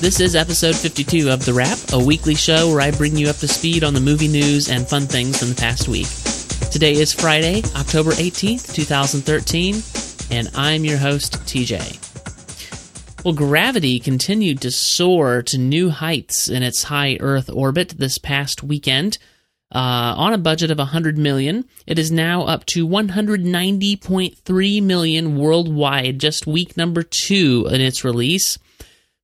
This is episode 52 of The Wrap, a weekly show where I bring you up to speed on the movie news and fun things from the past week. Today is Friday, October 18th, 2013, and I'm your host, TJ. Well, gravity continued to soar to new heights in its high Earth orbit this past weekend. Uh, on a budget of 100 million, it is now up to 190.3 million worldwide, just week number two in its release.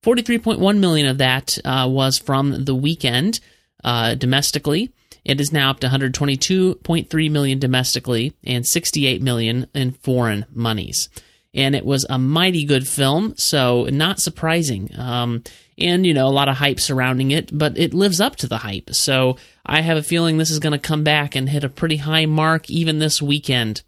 43.1 million of that uh, was from the weekend uh, domestically. It is now up to 122.3 million domestically and 68 million in foreign monies. And it was a mighty good film, so not surprising. Um, and, you know, a lot of hype surrounding it, but it lives up to the hype. So I have a feeling this is going to come back and hit a pretty high mark even this weekend.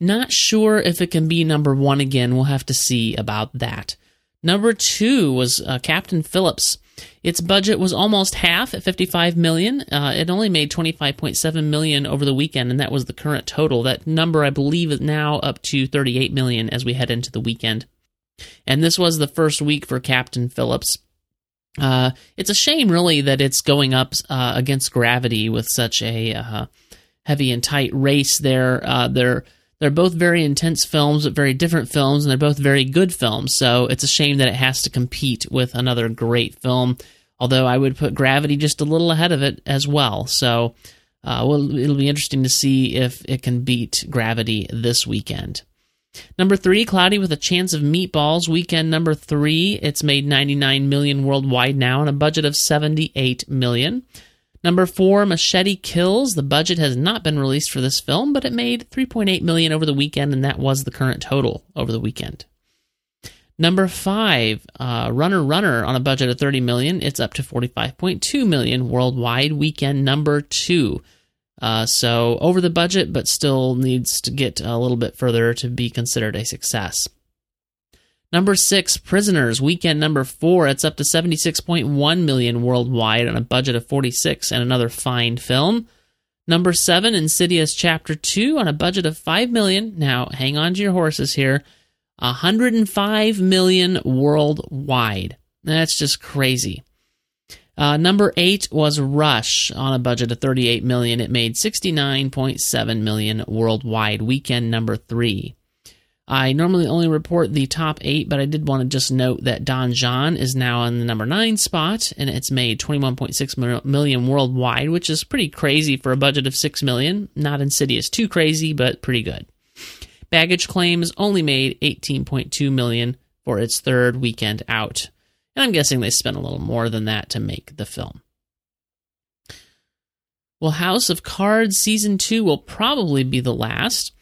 Not sure if it can be number one again. We'll have to see about that. Number two was uh, Captain Phillips. Its budget was almost half at 55 million. Uh, it only made 25.7 million over the weekend, and that was the current total. That number, I believe, is now up to 38 million as we head into the weekend. And this was the first week for Captain Phillips. Uh, it's a shame, really, that it's going up uh, against gravity with such a uh, heavy and tight race. There, uh, they're they're both very intense films, but very different films, and they're both very good films. So it's a shame that it has to compete with another great film. Although I would put Gravity just a little ahead of it as well. So uh, well, it'll be interesting to see if it can beat Gravity this weekend. Number three, Cloudy with a Chance of Meatballs. Weekend number three. It's made 99 million worldwide now and a budget of 78 million. Number four, Machete Kills. The budget has not been released for this film, but it made 3.8 million over the weekend, and that was the current total over the weekend. Number five, uh, Runner Runner on a budget of 30 million. It's up to 45.2 million worldwide. Weekend number two. Uh, so over the budget, but still needs to get a little bit further to be considered a success. Number six, Prisoners. Weekend number four. It's up to 76.1 million worldwide on a budget of 46 and another fine film. Number seven, Insidious Chapter 2 on a budget of 5 million. Now, hang on to your horses here. 105 million worldwide. That's just crazy. Uh, number eight was Rush on a budget of 38 million. It made 69.7 million worldwide. Weekend number three. I normally only report the top eight, but I did want to just note that Don Jon is now in the number nine spot, and it's made 21.6 million worldwide, which is pretty crazy for a budget of 6 million. Not Insidious too crazy, but pretty good. Baggage Claims only made 18.2 million for its third weekend out, and I'm guessing they spent a little more than that to make the film. Well, House of Cards season two will probably be the last.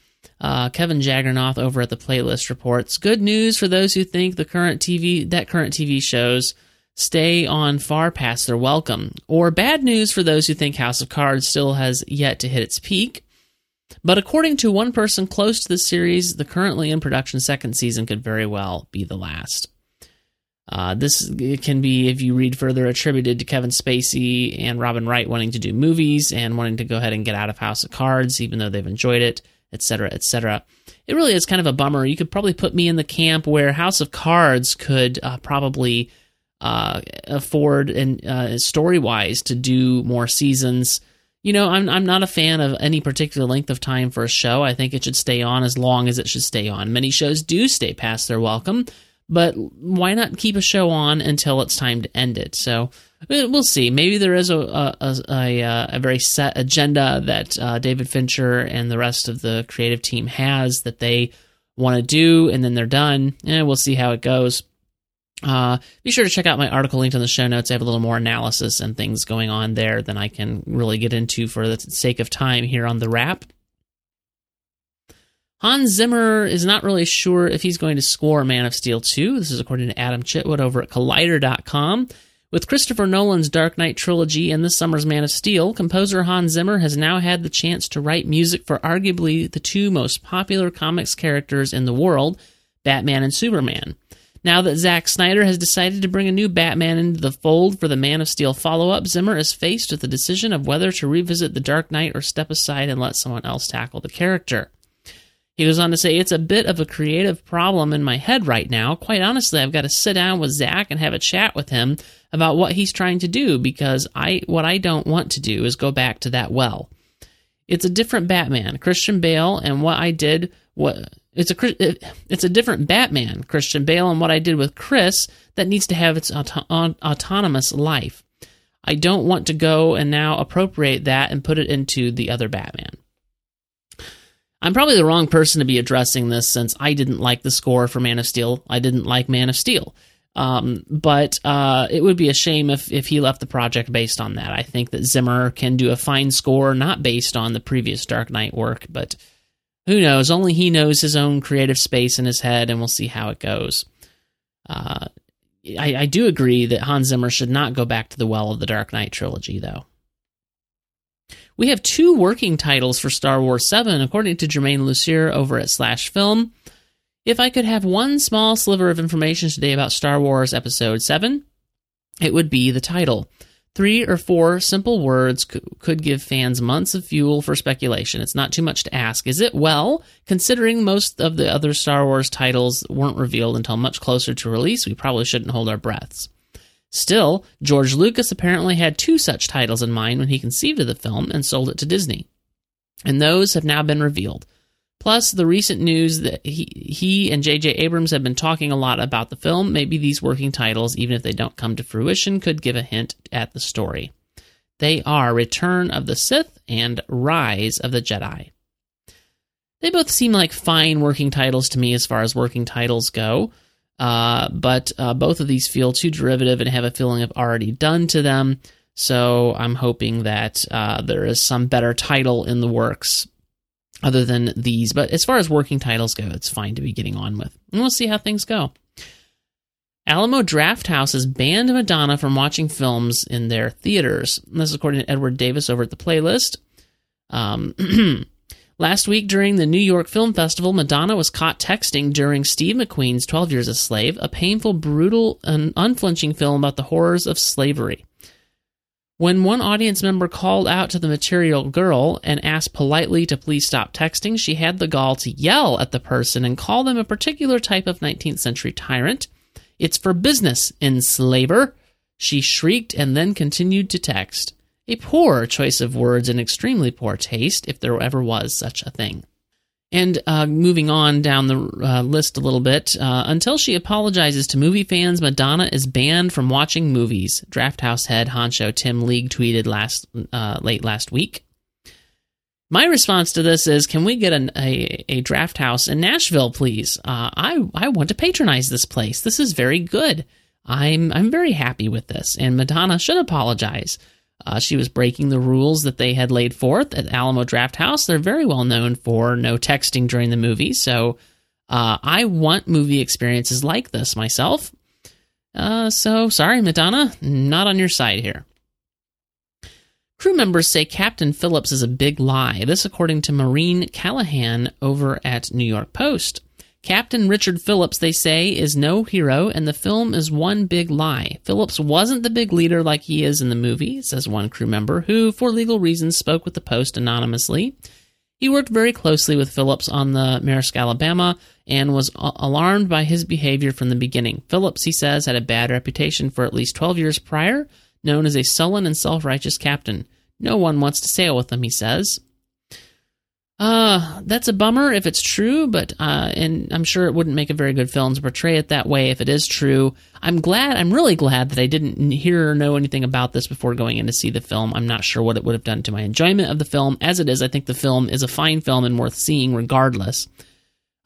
Uh, Kevin Jagernauth over at the playlist reports good news for those who think the current TV that current TV shows stay on far past their welcome, or bad news for those who think House of Cards still has yet to hit its peak. But according to one person close to the series, the currently in production second season could very well be the last. Uh, this can be, if you read further, attributed to Kevin Spacey and Robin Wright wanting to do movies and wanting to go ahead and get out of House of Cards, even though they've enjoyed it etc., etc. It really is kind of a bummer. You could probably put me in the camp where House of Cards could uh, probably uh, afford and uh, story wise to do more seasons. You know, I'm I'm not a fan of any particular length of time for a show. I think it should stay on as long as it should stay on. Many shows do stay past their welcome, but why not keep a show on until it's time to end it? So we'll see. Maybe there is a a, a, a very set agenda that uh, David Fincher and the rest of the creative team has that they want to do, and then they're done. And we'll see how it goes. Uh, be sure to check out my article linked in the show notes. I have a little more analysis and things going on there than I can really get into for the sake of time here on the wrap. Hans Zimmer is not really sure if he's going to score Man of Steel 2. This is according to Adam Chitwood over at Collider.com. With Christopher Nolan's Dark Knight trilogy and this summer's Man of Steel, composer Hans Zimmer has now had the chance to write music for arguably the two most popular comics characters in the world, Batman and Superman. Now that Zack Snyder has decided to bring a new Batman into the fold for the Man of Steel follow up, Zimmer is faced with the decision of whether to revisit The Dark Knight or step aside and let someone else tackle the character. He goes on to say, It's a bit of a creative problem in my head right now. Quite honestly, I've got to sit down with Zack and have a chat with him about what he's trying to do because I what I don't want to do is go back to that well. It's a different Batman, Christian Bale, and what I did what it's a it's a different Batman, Christian Bale, and what I did with Chris that needs to have its auto- autonomous life. I don't want to go and now appropriate that and put it into the other Batman. I'm probably the wrong person to be addressing this since I didn't like the score for Man of Steel. I didn't like Man of Steel. Um, but uh, it would be a shame if, if he left the project based on that. I think that Zimmer can do a fine score, not based on the previous Dark Knight work, but who knows? Only he knows his own creative space in his head, and we'll see how it goes. Uh, I, I do agree that Hans Zimmer should not go back to the well of the Dark Knight trilogy, though. We have two working titles for Star Wars 7, according to Germain Lussier over at Slash Film. If I could have one small sliver of information today about Star Wars Episode 7, it would be the title. Three or four simple words could give fans months of fuel for speculation. It's not too much to ask. Is it? Well, considering most of the other Star Wars titles weren't revealed until much closer to release, we probably shouldn't hold our breaths. Still, George Lucas apparently had two such titles in mind when he conceived of the film and sold it to Disney. And those have now been revealed. Plus, the recent news that he, he and J.J. Abrams have been talking a lot about the film. Maybe these working titles, even if they don't come to fruition, could give a hint at the story. They are Return of the Sith and Rise of the Jedi. They both seem like fine working titles to me as far as working titles go, uh, but uh, both of these feel too derivative and have a feeling of already done to them. So I'm hoping that uh, there is some better title in the works other than these. But as far as working titles go, it's fine to be getting on with. And we'll see how things go. Alamo Drafthouse has banned Madonna from watching films in their theaters. This is according to Edward Davis over at the playlist. Um, last week during the New York Film Festival, Madonna was caught texting during Steve McQueen's 12 Years a Slave, a painful, brutal, and unflinching film about the horrors of slavery. When one audience member called out to the material girl and asked politely to please stop texting, she had the gall to yell at the person and call them a particular type of 19th century tyrant. It's for business, enslaver, she shrieked and then continued to text. A poor choice of words and extremely poor taste, if there ever was such a thing. And uh, moving on down the uh, list a little bit, uh, until she apologizes to movie fans, Madonna is banned from watching movies. Drafthouse head honcho Tim League tweeted last uh, late last week. My response to this is, can we get an, a a Drafthouse in Nashville, please? Uh, I I want to patronize this place. This is very good. I'm I'm very happy with this, and Madonna should apologize. Uh, she was breaking the rules that they had laid forth at Alamo Drafthouse. They're very well known for no texting during the movie, so uh, I want movie experiences like this myself. Uh, so sorry, Madonna, not on your side here. Crew members say Captain Phillips is a big lie. This, according to Maureen Callahan over at New York Post. Captain Richard Phillips, they say, is no hero, and the film is one big lie. Phillips wasn't the big leader like he is in the movie, says one crew member, who, for legal reasons, spoke with the Post anonymously. He worked very closely with Phillips on the Maersk, Alabama, and was a- alarmed by his behavior from the beginning. Phillips, he says, had a bad reputation for at least 12 years prior, known as a sullen and self righteous captain. No one wants to sail with him, he says. Uh, that's a bummer if it's true, but uh, and I'm sure it wouldn't make a very good film to portray it that way if it is true. I'm glad, I'm really glad that I didn't hear or know anything about this before going in to see the film. I'm not sure what it would have done to my enjoyment of the film. As it is, I think the film is a fine film and worth seeing regardless.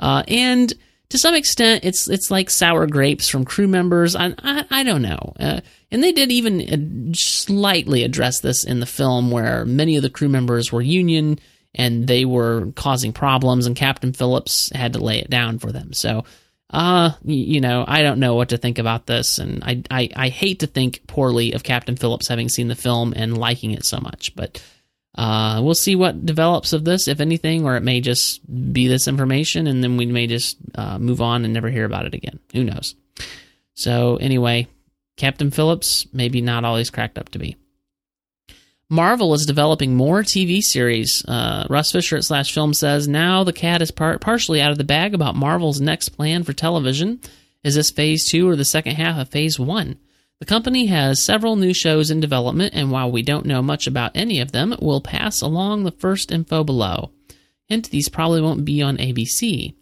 Uh, and to some extent, it's it's like sour grapes from crew members. I I, I don't know. Uh, and they did even uh, slightly address this in the film, where many of the crew members were union and they were causing problems, and Captain Phillips had to lay it down for them. So, uh, you know, I don't know what to think about this, and I, I, I hate to think poorly of Captain Phillips having seen the film and liking it so much, but uh, we'll see what develops of this, if anything, or it may just be this information, and then we may just uh, move on and never hear about it again. Who knows? So, anyway, Captain Phillips, maybe not all he's cracked up to be. Marvel is developing more TV series. Uh, Russ Fisher at Slash Film says now the cat is par- partially out of the bag about Marvel's next plan for television. Is this phase two or the second half of phase one? The company has several new shows in development, and while we don't know much about any of them, we'll pass along the first info below. Hint: these probably won't be on ABC.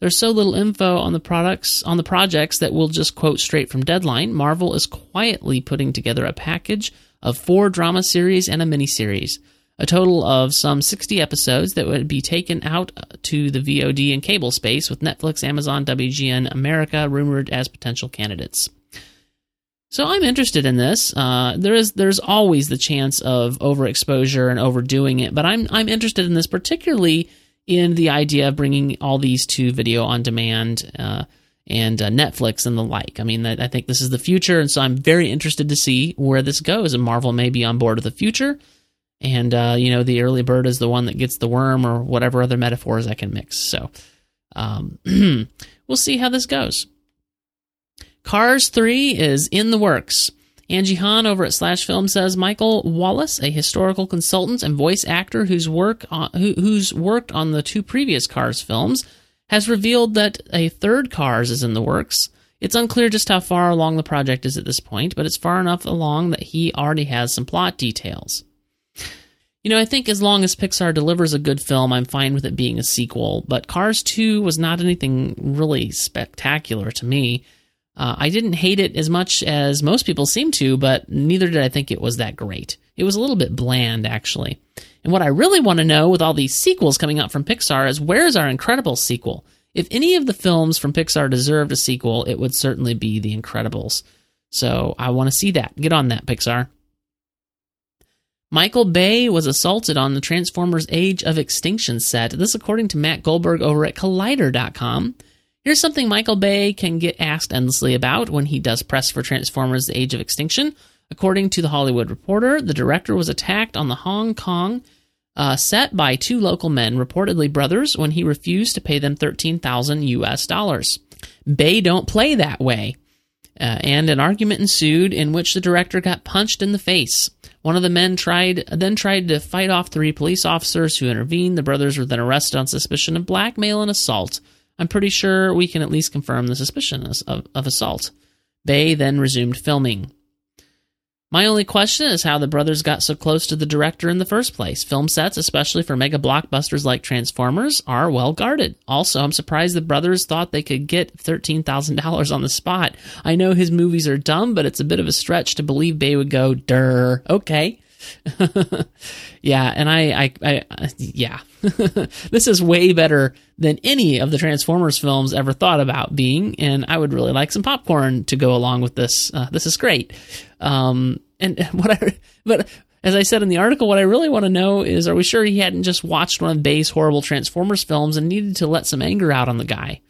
There's so little info on the products on the projects that we'll just quote straight from Deadline. Marvel is quietly putting together a package of four drama series and a miniseries, a total of some 60 episodes that would be taken out to the VOD and cable space, with Netflix, Amazon, WGN America rumored as potential candidates. So I'm interested in this. Uh, there is there's always the chance of overexposure and overdoing it, but I'm I'm interested in this particularly in the idea of bringing all these to video on demand. Uh, and uh, Netflix and the like. I mean, I think this is the future, and so I'm very interested to see where this goes. And Marvel may be on board with the future, and uh, you know, the early bird is the one that gets the worm, or whatever other metaphors I can mix. So um, we'll see how this goes. Cars 3 is in the works. Angie Han over at Slash Film says Michael Wallis, a historical consultant and voice actor who's work on, who, who's worked on the two previous Cars films, has revealed that a third Cars is in the works. It's unclear just how far along the project is at this point, but it's far enough along that he already has some plot details. You know, I think as long as Pixar delivers a good film, I'm fine with it being a sequel, but Cars 2 was not anything really spectacular to me. Uh, I didn't hate it as much as most people seem to, but neither did I think it was that great. It was a little bit bland, actually. And what I really want to know with all these sequels coming out from Pixar is where's our incredible sequel? If any of the films from Pixar deserved a sequel, it would certainly be The Incredibles. So I want to see that. Get on that, Pixar. Michael Bay was assaulted on the Transformers Age of Extinction set. This, according to Matt Goldberg over at Collider.com. Here's something Michael Bay can get asked endlessly about when he does press for Transformers The Age of Extinction. According to The Hollywood Reporter, the director was attacked on the Hong Kong uh, set by two local men, reportedly brothers, when he refused to pay them 13,000 US dollars. Bay don't play that way. Uh, and an argument ensued in which the director got punched in the face. One of the men tried then tried to fight off three police officers who intervened. The brothers were then arrested on suspicion of blackmail and assault. I'm pretty sure we can at least confirm the suspicion of, of assault. Bay then resumed filming. My only question is how the brothers got so close to the director in the first place. Film sets, especially for mega blockbusters like Transformers, are well guarded. Also, I'm surprised the brothers thought they could get $13,000 on the spot. I know his movies are dumb, but it's a bit of a stretch to believe Bay would go, "Der, okay." yeah, and I, I, I yeah, this is way better than any of the Transformers films ever thought about being, and I would really like some popcorn to go along with this. Uh, this is great. Um, and what I, but as I said in the article, what I really want to know is, are we sure he hadn't just watched one of Bay's horrible Transformers films and needed to let some anger out on the guy?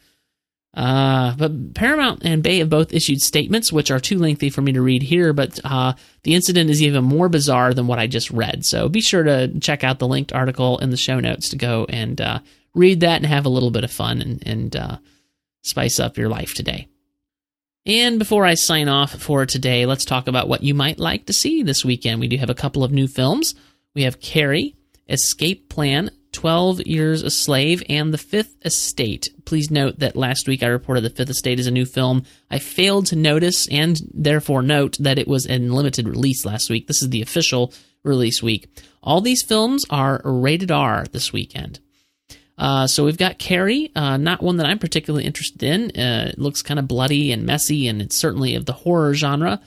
Uh, but Paramount and Bay have both issued statements, which are too lengthy for me to read here, but uh, the incident is even more bizarre than what I just read. So be sure to check out the linked article in the show notes to go and uh, read that and have a little bit of fun and, and uh, spice up your life today. And before I sign off for today, let's talk about what you might like to see this weekend. We do have a couple of new films. We have Carrie, Escape Plan, 12 Years a Slave, and The Fifth Estate. Please note that last week I reported The Fifth Estate is a new film. I failed to notice and therefore note that it was in limited release last week. This is the official release week. All these films are rated R this weekend. Uh, so we've got Carrie, uh, not one that I'm particularly interested in. Uh, it looks kind of bloody and messy, and it's certainly of the horror genre.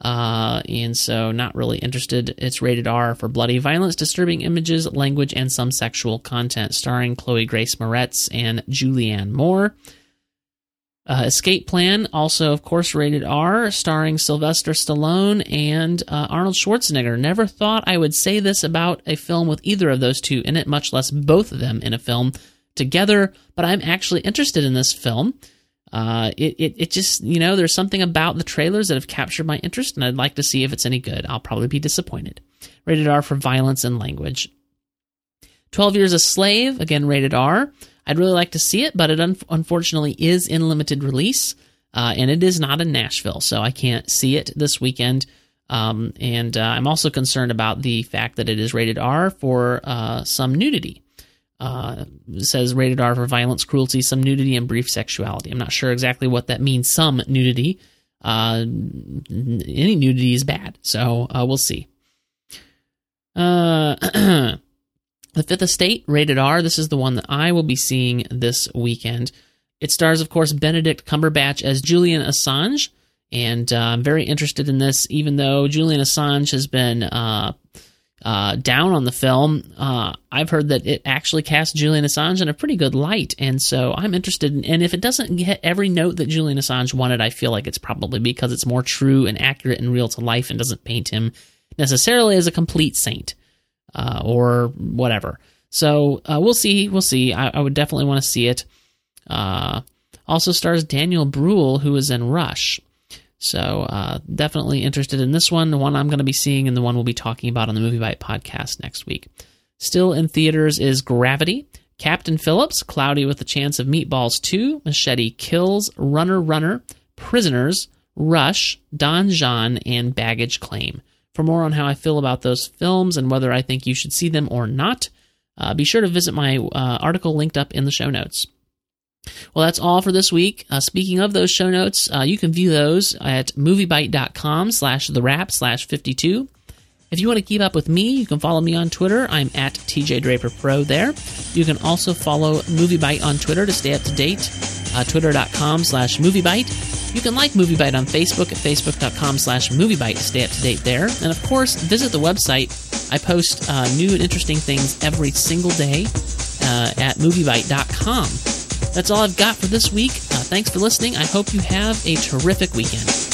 Uh, and so not really interested. It's rated R for bloody violence, disturbing images, language, and some sexual content, starring Chloe Grace Moretz and Julianne Moore. Uh, Escape Plan, also, of course, rated R, starring Sylvester Stallone and uh, Arnold Schwarzenegger. Never thought I would say this about a film with either of those two in it, much less both of them in a film together, but I'm actually interested in this film. Uh, it, it, it just, you know, there's something about the trailers that have captured my interest, and I'd like to see if it's any good. I'll probably be disappointed. Rated R for violence and language. 12 Years a Slave, again, rated R. I'd really like to see it, but it un- unfortunately is in limited release, uh, and it is not in Nashville, so I can't see it this weekend. Um, and uh, I'm also concerned about the fact that it is rated R for uh, some nudity. Uh, says rated R for violence, cruelty, some nudity, and brief sexuality. I'm not sure exactly what that means. Some nudity. Uh, any nudity is bad, so uh, we'll see. Uh, the Fifth Estate, rated R. This is the one that I will be seeing this weekend. It stars, of course, Benedict Cumberbatch as Julian Assange, and uh, I'm very interested in this, even though Julian Assange has been uh, down on the film. Uh, I've heard that it actually casts Julian Assange in a pretty good light, and so I'm interested. In, and if it doesn't get every note that Julian Assange wanted, I feel like it's probably because it's more true and accurate and real to life, and doesn't paint him necessarily as a complete saint uh, or whatever. So uh, we'll see. We'll see. I, I would definitely want to see it. Uh, also stars Daniel Bruhl, who is in Rush. So uh, definitely interested in this one, the one I'm going to be seeing, and the one we'll be talking about on the Movie Bite podcast next week. Still in theaters is Gravity, Captain Phillips, Cloudy with a Chance of Meatballs 2, Machete Kills, Runner Runner, Prisoners, Rush, Don Jon, and Baggage Claim. For more on how I feel about those films and whether I think you should see them or not, uh, be sure to visit my uh, article linked up in the show notes. Well, that's all for this week. Uh, speaking of those show notes, uh, you can view those at moviebite.com slash the wrap slash 52. If you want to keep up with me, you can follow me on Twitter. I'm at TJ Draper Pro there. You can also follow MovieBite on Twitter to stay up to date. Uh, Twitter.com slash MovieBite. You can like MovieBite on Facebook at Facebook.com slash MovieBite to stay up to date there. And of course, visit the website. I post uh, new and interesting things every single day uh, at MovieBite.com. That's all I've got for this week. Uh, thanks for listening. I hope you have a terrific weekend.